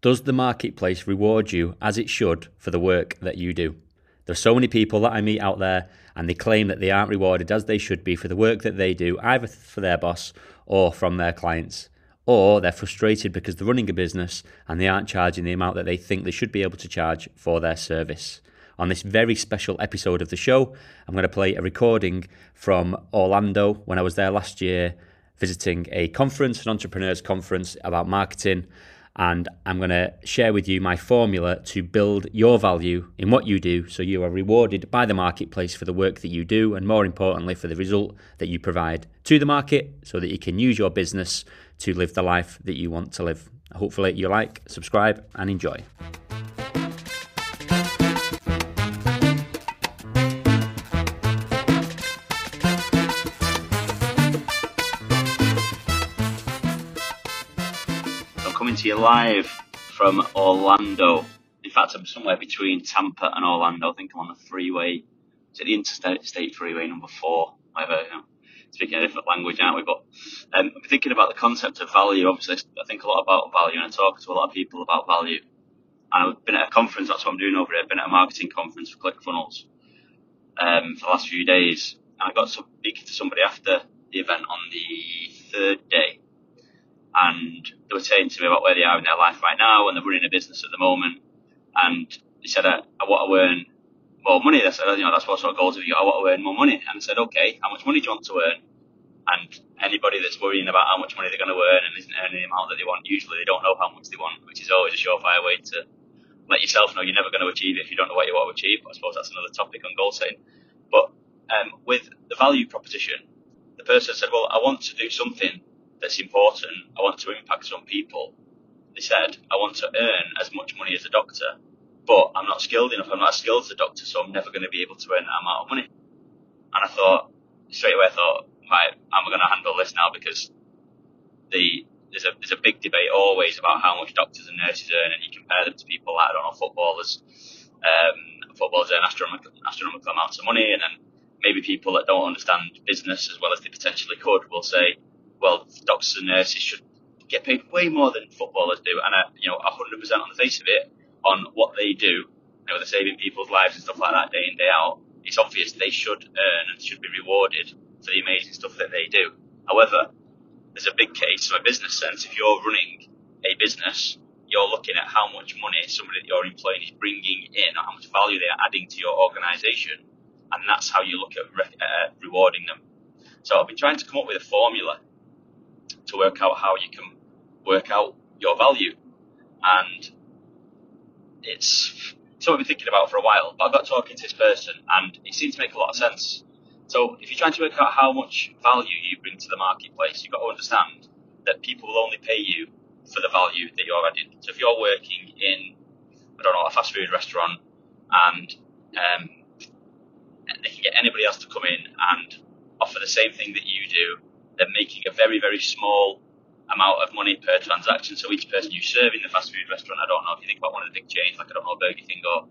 Does the marketplace reward you as it should for the work that you do? There are so many people that I meet out there and they claim that they aren't rewarded as they should be for the work that they do, either for their boss or from their clients. Or they're frustrated because they're running a business and they aren't charging the amount that they think they should be able to charge for their service. On this very special episode of the show, I'm going to play a recording from Orlando when I was there last year visiting a conference, an entrepreneurs conference about marketing. And I'm going to share with you my formula to build your value in what you do so you are rewarded by the marketplace for the work that you do, and more importantly, for the result that you provide to the market so that you can use your business to live the life that you want to live. Hopefully, you like, subscribe, and enjoy. To you live from Orlando. In fact, I'm somewhere between Tampa and Orlando. I think I'm on the freeway. Is it the Interstate Freeway number four? Whatever, you know, speaking a different language, aren't we? But um, I'm thinking about the concept of value. Obviously, I think a lot about value, and I talk to a lot of people about value. And I've been at a conference. That's what I'm doing over here. I've been at a marketing conference for ClickFunnels um, for the last few days. And I got to speak to somebody after the event on the third day and they were saying to me about where they are in their life right now, and they're running a business at the moment. And they said, I, I want to earn more money. Said, you know, that's what sort of goals have you got? I want to earn more money. And I said, okay, how much money do you want to earn? And anybody that's worrying about how much money they're going to earn and isn't earning the amount that they want, usually they don't know how much they want, which is always a surefire way to let yourself know you're never going to achieve if you don't know what you want to achieve. I suppose that's another topic on goal setting. But um, with the value proposition, the person said, well, I want to do something that's important. I want to impact some people. They said, I want to earn as much money as a doctor, but I'm not skilled enough. I'm not as skilled as a doctor, so I'm never going to be able to earn that amount of money. And I thought, straight away, I thought, right, am I'm going to handle this now because the there's a there's a big debate always about how much doctors and nurses earn, and you compare them to people like I don't know footballers. Um, footballers earn astronomical, astronomical amounts of money, and then maybe people that don't understand business as well as they potentially could will say, well, doctors and nurses should get paid way more than footballers do, and you know, 100% on the face of it, on what they do, you know, they're saving people's lives and stuff like that day in day out. It's obvious they should earn and should be rewarded for the amazing stuff that they do. However, there's a big case from a business sense. If you're running a business, you're looking at how much money somebody that you're employing is bringing in, or how much value they are adding to your organisation, and that's how you look at re- uh, rewarding them. So I've been trying to come up with a formula to work out how you can work out your value. And it's something I've been thinking about for a while, but I got talking to this person and it seemed to make a lot of sense. So if you're trying to work out how much value you bring to the marketplace, you've got to understand that people will only pay you for the value that you're adding. So if you're working in, I don't know, a fast food restaurant and um, they can get anybody else to come in and offer the same thing that you do they're making a very, very small amount of money per transaction. So each person you serve in the fast food restaurant, I don't know if you think about one of the big chains, like I don't know, Burger King or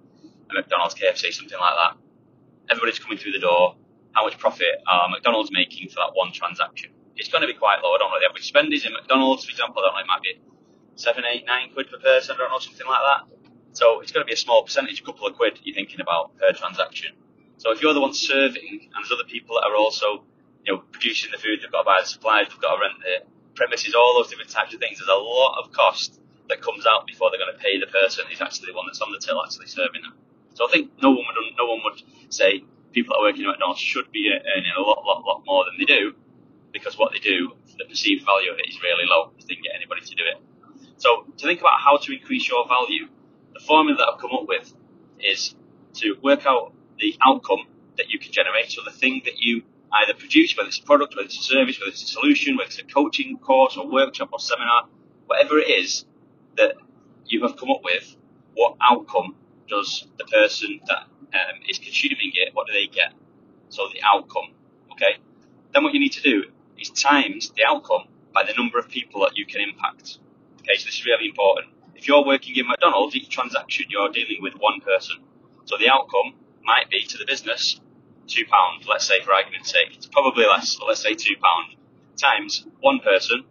a McDonald's, KFC, something like that. Everybody's coming through the door. How much profit are McDonald's making for that one transaction? It's going to be quite low. I don't know what the average spend is in McDonald's, for example. I don't know, it might be seven, eight, nine quid per person. I don't know, something like that. So it's going to be a small percentage, a couple of quid you're thinking about per transaction. So if you're the one serving and there's other people that are also you know, producing the food, they've got to buy the supplies, they've got to rent the premises, all those different types of things. There's a lot of cost that comes out before they're going to pay the person who's actually the one that's on the till actually serving them. So I think no one would no one would say people that are working at McDonald's should be earning a lot, lot, lot more than they do because what they do, the perceived value of it is really low because they can get anybody to do it. So to think about how to increase your value, the formula that I've come up with is to work out the outcome that you can generate. So the thing that you either produce, whether it's a product, whether it's a service, whether it's a solution, whether it's a coaching course or workshop or seminar, whatever it is that you have come up with, what outcome does the person that um, is consuming it, what do they get? So the outcome, okay? Then what you need to do is times the outcome by the number of people that you can impact. Okay, so this is really important. If you're working in McDonald's, each transaction you're dealing with one person. So the outcome might be to the business two pound, let's say for argument's sake, it's probably less, let's say two pound times one person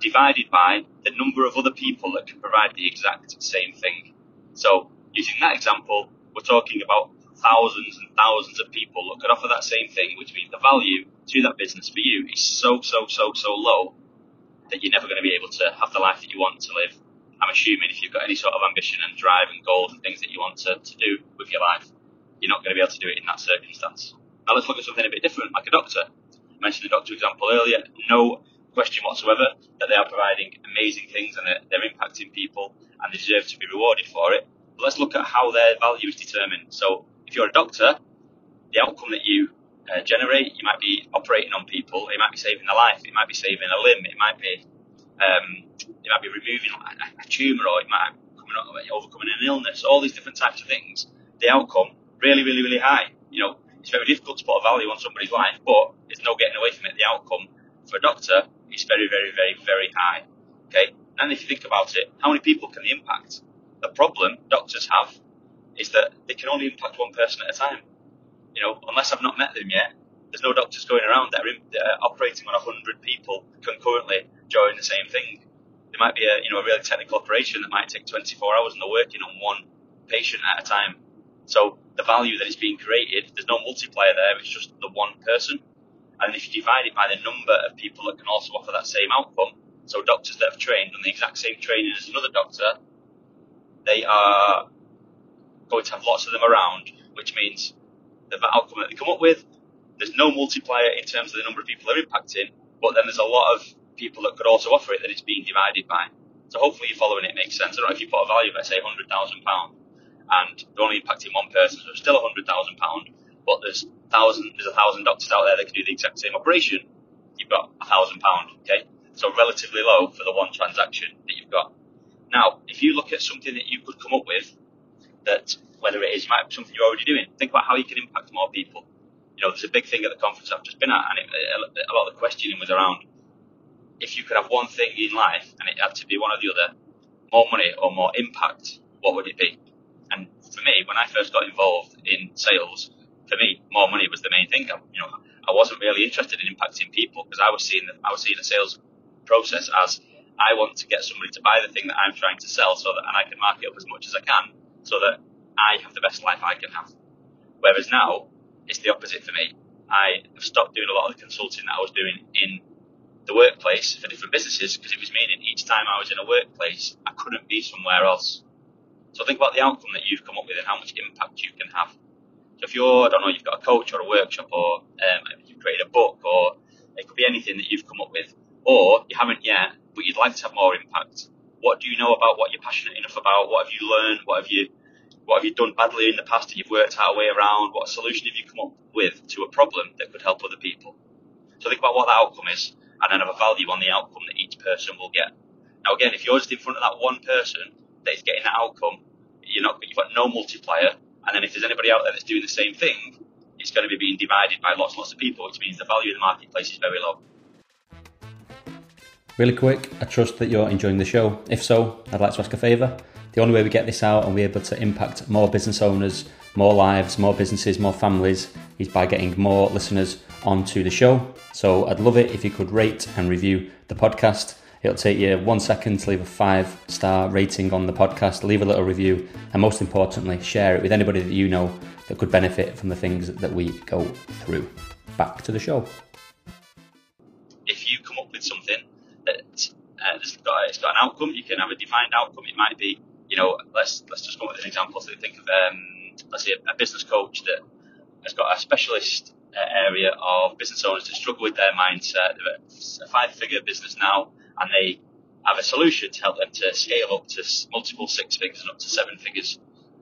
divided by the number of other people that can provide the exact same thing. So using that example, we're talking about thousands and thousands of people that could offer that same thing, which means the value to that business for you is so, so, so, so low that you're never going to be able to have the life that you want to live. I'm assuming if you've got any sort of ambition and drive and goals and things that you want to, to do with your life, you're not going to be able to do it in that circumstance. Now let's look at something a bit different, like a doctor. I mentioned the doctor example earlier. No question whatsoever that they are providing amazing things and they're, they're impacting people and they deserve to be rewarded for it. But let's look at how their value is determined. So if you're a doctor, the outcome that you uh, generate, you might be operating on people, it might be saving a life, it might be saving a limb, it might be um, it might be removing a, a tumour or it might be overcoming an illness, all these different types of things. The outcome really, really, really high. You know, it's very difficult to put a value on somebody's life, but there's no getting away from it. The outcome for a doctor is very, very, very, very high. Okay, and if you think about it, how many people can they impact? The problem doctors have is that they can only impact one person at a time. You know, unless I've not met them yet, there's no doctors going around that are, in, that are operating on 100 people concurrently doing the same thing. There might be a, you know, a really technical operation that might take 24 hours and they're working on one patient at a time. So the value that is being created, there's no multiplier there, it's just the one person. And if you divide it by the number of people that can also offer that same outcome, so doctors that have trained on the exact same training as another doctor, they are going to have lots of them around, which means the outcome that they come up with, there's no multiplier in terms of the number of people they're impacting, but then there's a lot of people that could also offer it that it's being divided by. So hopefully you're following it makes sense. I don't know if you put a value let's say, £100,000 and they're only impacting one person, so it's still £100,000, but there's thousand, there's a thousand doctors out there that can do the exact same operation. You've got a thousand pound, okay? So relatively low for the one transaction that you've got. Now, if you look at something that you could come up with that whether it is might be something you're already doing, think about how you can impact more people. You know, there's a big thing at the conference I've just been at, and it, a lot of the questioning was around if you could have one thing in life and it had to be one or the other, more money or more impact, what would it be? For me, when I first got involved in sales, for me, more money was the main thing. I, you know, I wasn't really interested in impacting people because I was seeing the, I was seeing the sales process as I want to get somebody to buy the thing that I'm trying to sell so that and I can mark it up as much as I can so that I have the best life I can have. Whereas now, it's the opposite for me. I have stopped doing a lot of the consulting that I was doing in the workplace for different businesses because it was meaning each time I was in a workplace, I couldn't be somewhere else. So think about the outcome that you've come up with and how much impact you can have. So if you're, I don't know, you've got a coach or a workshop or um, you've created a book or it could be anything that you've come up with or you haven't yet, but you'd like to have more impact. What do you know about what you're passionate enough about? What have you learned? What have you what have you done badly in the past that you've worked out a way around? What solution have you come up with to a problem that could help other people? So think about what that outcome is and then have a value on the outcome that each person will get. Now again, if you're just in front of that one person that is getting that outcome, you're not, you've got no multiplier. And then if there's anybody out there that's doing the same thing, it's going to be being divided by lots and lots of people, which means the value in the marketplace is very low. Really quick, I trust that you're enjoying the show. If so, I'd like to ask a favour. The only way we get this out and we're able to impact more business owners, more lives, more businesses, more families is by getting more listeners onto the show. So I'd love it if you could rate and review the podcast. It'll take you one second to leave a five star rating on the podcast, leave a little review, and most importantly, share it with anybody that you know that could benefit from the things that we go through. Back to the show. If you come up with something that uh, has got, it's got an outcome, you can have a defined outcome. It might be, you know, let's let's just up with an example. So think of, um, let's say, a, a business coach that has got a specialist uh, area of business owners that struggle with their mindset. They're a five figure business now and they have a solution to help them to scale up to multiple six figures and up to seven figures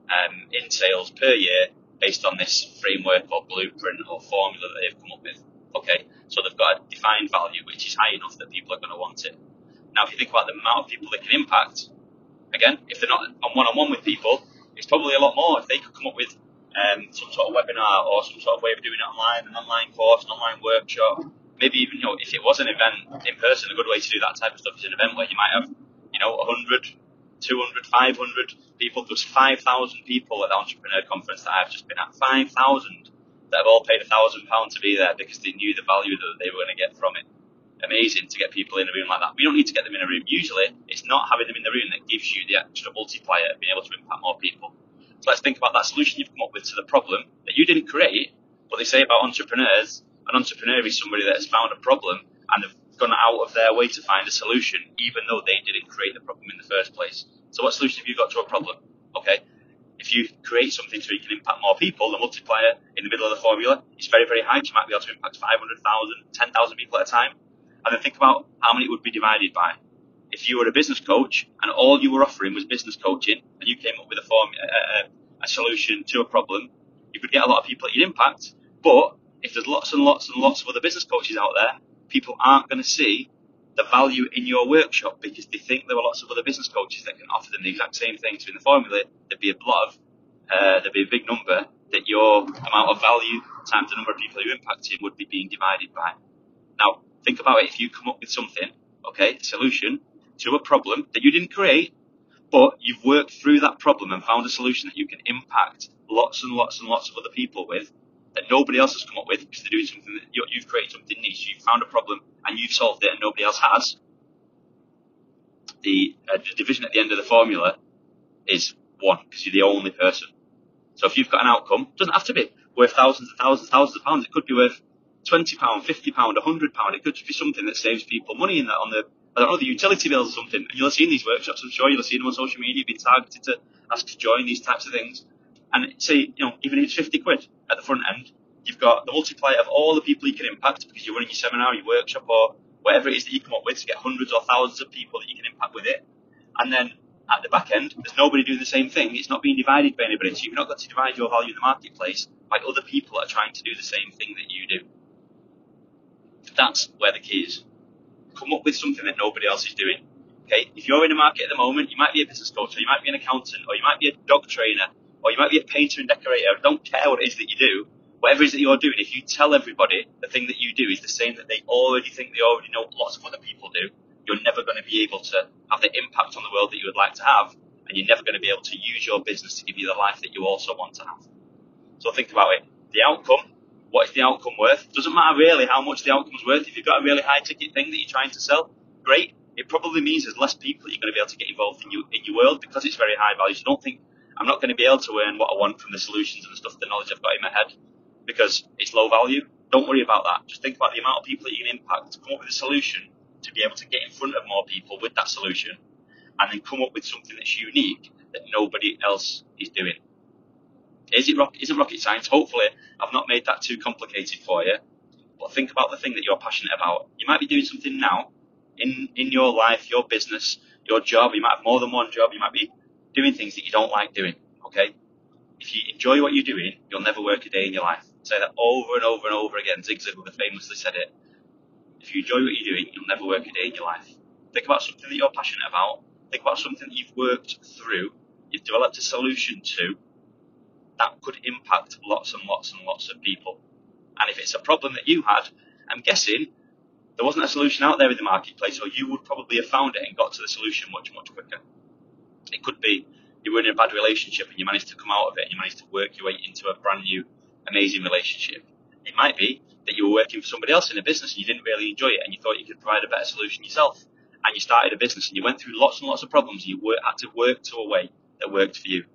um, in sales per year based on this framework or blueprint or formula that they've come up with. Okay, so they've got a defined value which is high enough that people are going to want it. Now, if you think about the amount of people they can impact, again, if they're not on one on one with people, it's probably a lot more. If they could come up with um, some sort of webinar or some sort of way of doing it online, an online course, an online workshop, maybe even, you know, if it was an event in person, a good way to do that type of stuff is an event where you might have, you know, 100, 200, 500 people. There's 5,000 people at the entrepreneur conference that I've just been at. 5,000 that have all paid a thousand pounds to be there because they knew the value that they were going to get from it. amazing to get people in a room like that. We don't need to get them in a room. Usually, it's not having them in the room that gives you the extra multiplier of being able to impact more people. So let's think about that solution you've come up with to the problem that you didn't create. What they say about entrepreneurs, an entrepreneur is somebody that has found a problem and have gone out of their way to find a solution, even though they didn't create the problem in the first place. So what solution have you got to a problem? Okay. If you create something so you can impact more people, the multiplier in the middle of the formula is very, very high. You might be able to impact 500,000, 10,000 people at a time. And then think about how many it would be divided by. If you were a business coach and all you were offering was business coaching and you came up with a form, a, a solution to a problem, you could get a lot of people that you'd impact. But if there's lots and lots and lots of other business coaches out there, people aren't going to see the value in your workshop because they think there are lots of other business coaches that can offer them the exact same thing. So in the formula, there'd be a of, uh, there'd be a big number that your amount of value times the number of people you're impacting would be being divided by. Now, think about it. If you come up with something, okay, a solution to a problem that you didn't create, but you've worked through that problem and found a solution that you can impact lots and lots and lots of other people with that nobody else has come up with because they're doing something that you've created something niche, you've found a problem and you've solved it and nobody else has. The, uh, the division at the end of the formula is one because you're the only person. So if you've got an outcome, it doesn't have to be worth thousands and thousands, and thousands of pounds. It could be worth twenty pound, fifty pound, a hundred pound. It could be something that saves people money in that on the I don't know the utility bills or something. And you'll have seen these workshops. I'm sure you'll have seen them on social media being targeted to ask to join these types of things. And say you know even if it's fifty quid at the front end, you've got the multiplier of all the people you can impact because you're running your seminar, your workshop, or whatever it is that you come up with to get hundreds or thousands of people that you can impact with it. And then at the back end, there's nobody doing the same thing. It's not being divided by anybody. So you've not got to divide your value in the marketplace by other people that are trying to do the same thing that you do. That's where the key is. Come up with something that nobody else is doing. Okay, if you're in a market at the moment, you might be a business coach, or you might be an accountant, or you might be a dog trainer, or you might be a painter and decorator. I don't care what it is that you do. Whatever it is that you're doing, if you tell everybody the thing that you do is the same that they already think they already know lots of other people do, you're never going to be able to have the impact on the world that you would like to have, and you're never going to be able to use your business to give you the life that you also want to have. So think about it. The outcome what is the outcome worth? Doesn't matter really how much the outcome's worth. If you've got a really high ticket thing that you're trying to sell, great. It probably means there's less people that you're going to be able to get involved in your, in your world because it's very high value. So don't think I'm not going to be able to earn what I want from the solutions and the stuff, the knowledge I've got in my head because it's low value. Don't worry about that. Just think about the amount of people that you can impact. Come up with a solution to be able to get in front of more people with that solution and then come up with something that's unique that nobody else is doing. Is it rocket? Isn't rocket science? Hopefully, I've not made that too complicated for you. But think about the thing that you're passionate about. You might be doing something now in in your life, your business, your job. You might have more than one job. You might be doing things that you don't like doing. Okay. If you enjoy what you're doing, you'll never work a day in your life. Say that over and over and over again. Zig Ziglar famously said it. If you enjoy what you're doing, you'll never work a day in your life. Think about something that you're passionate about. Think about something that you've worked through, you've developed a solution to, that could impact lots and lots and lots of people. And if it's a problem that you had, I'm guessing there wasn't a solution out there in the marketplace, or you would probably have found it and got to the solution much, much quicker. It could be you were in a bad relationship and you managed to come out of it and you managed to work your way into a brand new, amazing relationship. It might be that you were working for somebody else in a business and you didn't really enjoy it and you thought you could provide a better solution yourself. And you started a business and you went through lots and lots of problems and you work, had to work to a way that worked for you.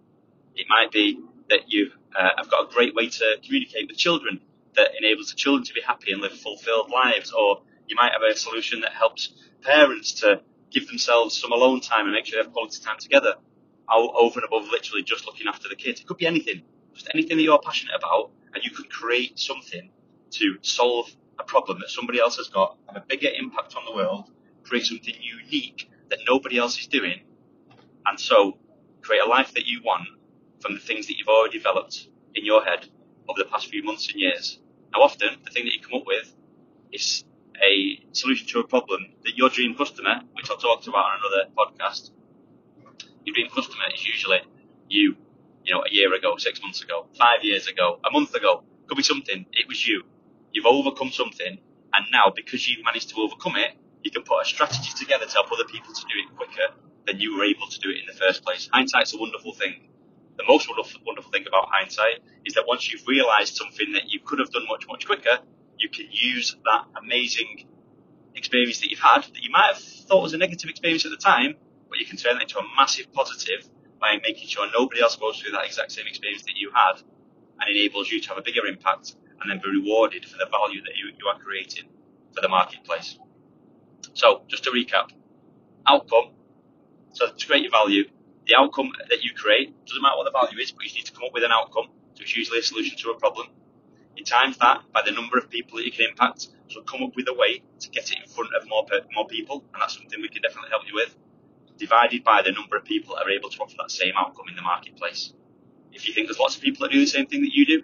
It might be that you uh, have got a great way to communicate with children that enables the children to be happy and live fulfilled lives. Or you might have a solution that helps parents to give themselves some alone time and make sure they have quality time together over and above literally just looking after the kids. It could be anything, just anything that you're passionate about, and you could create something to solve a problem that somebody else has got, have a bigger impact on the world, create something unique that nobody else is doing, and so create a life that you want from the things that you've already developed in your head over the past few months and years. Now, often the thing that you come up with is a solution to a problem that your dream customer, which I'll talk about on another podcast, your dream customer is usually you, you know, a year ago, six months ago, five years ago, a month ago. Could be something. It was you. You've overcome something, and now because you've managed to overcome it, you can put a strategy together to help other people to do it quicker than you were able to do it in the first place. Hindsight's a wonderful thing the most wonderful, wonderful thing about hindsight is that once you've realised something that you could have done much, much quicker, you can use that amazing experience that you've had that you might have thought was a negative experience at the time, but you can turn that into a massive positive by making sure nobody else goes through that exact same experience that you had and enables you to have a bigger impact and then be rewarded for the value that you, you are creating for the marketplace. So, just to recap, outcome. So, to create your value, the outcome that you create doesn't matter what the value is, but you need to come up with an outcome. So, it's usually a solution to a problem. You times that by the number of people that you can impact. So, come up with a way to get it in front of more more people, and that's something we can definitely help you with. Divided by the number of people that are able to offer that same outcome in the marketplace. If you think there's lots of people that do the same thing that you do,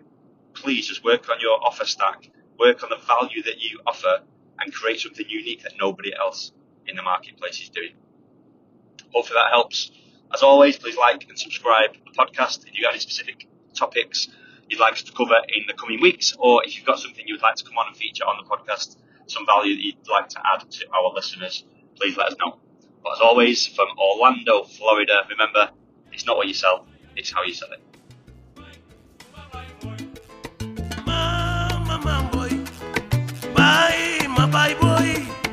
please just work on your offer stack, work on the value that you offer, and create something unique that nobody else in the marketplace is doing. Hopefully that helps. As always, please like and subscribe the podcast if you've got any specific topics you'd like us to cover in the coming weeks, or if you've got something you would like to come on and feature on the podcast, some value that you'd like to add to our listeners, please let us know. But as always, from Orlando, Florida, remember, it's not what you sell, it's how you sell it. Bye, boy.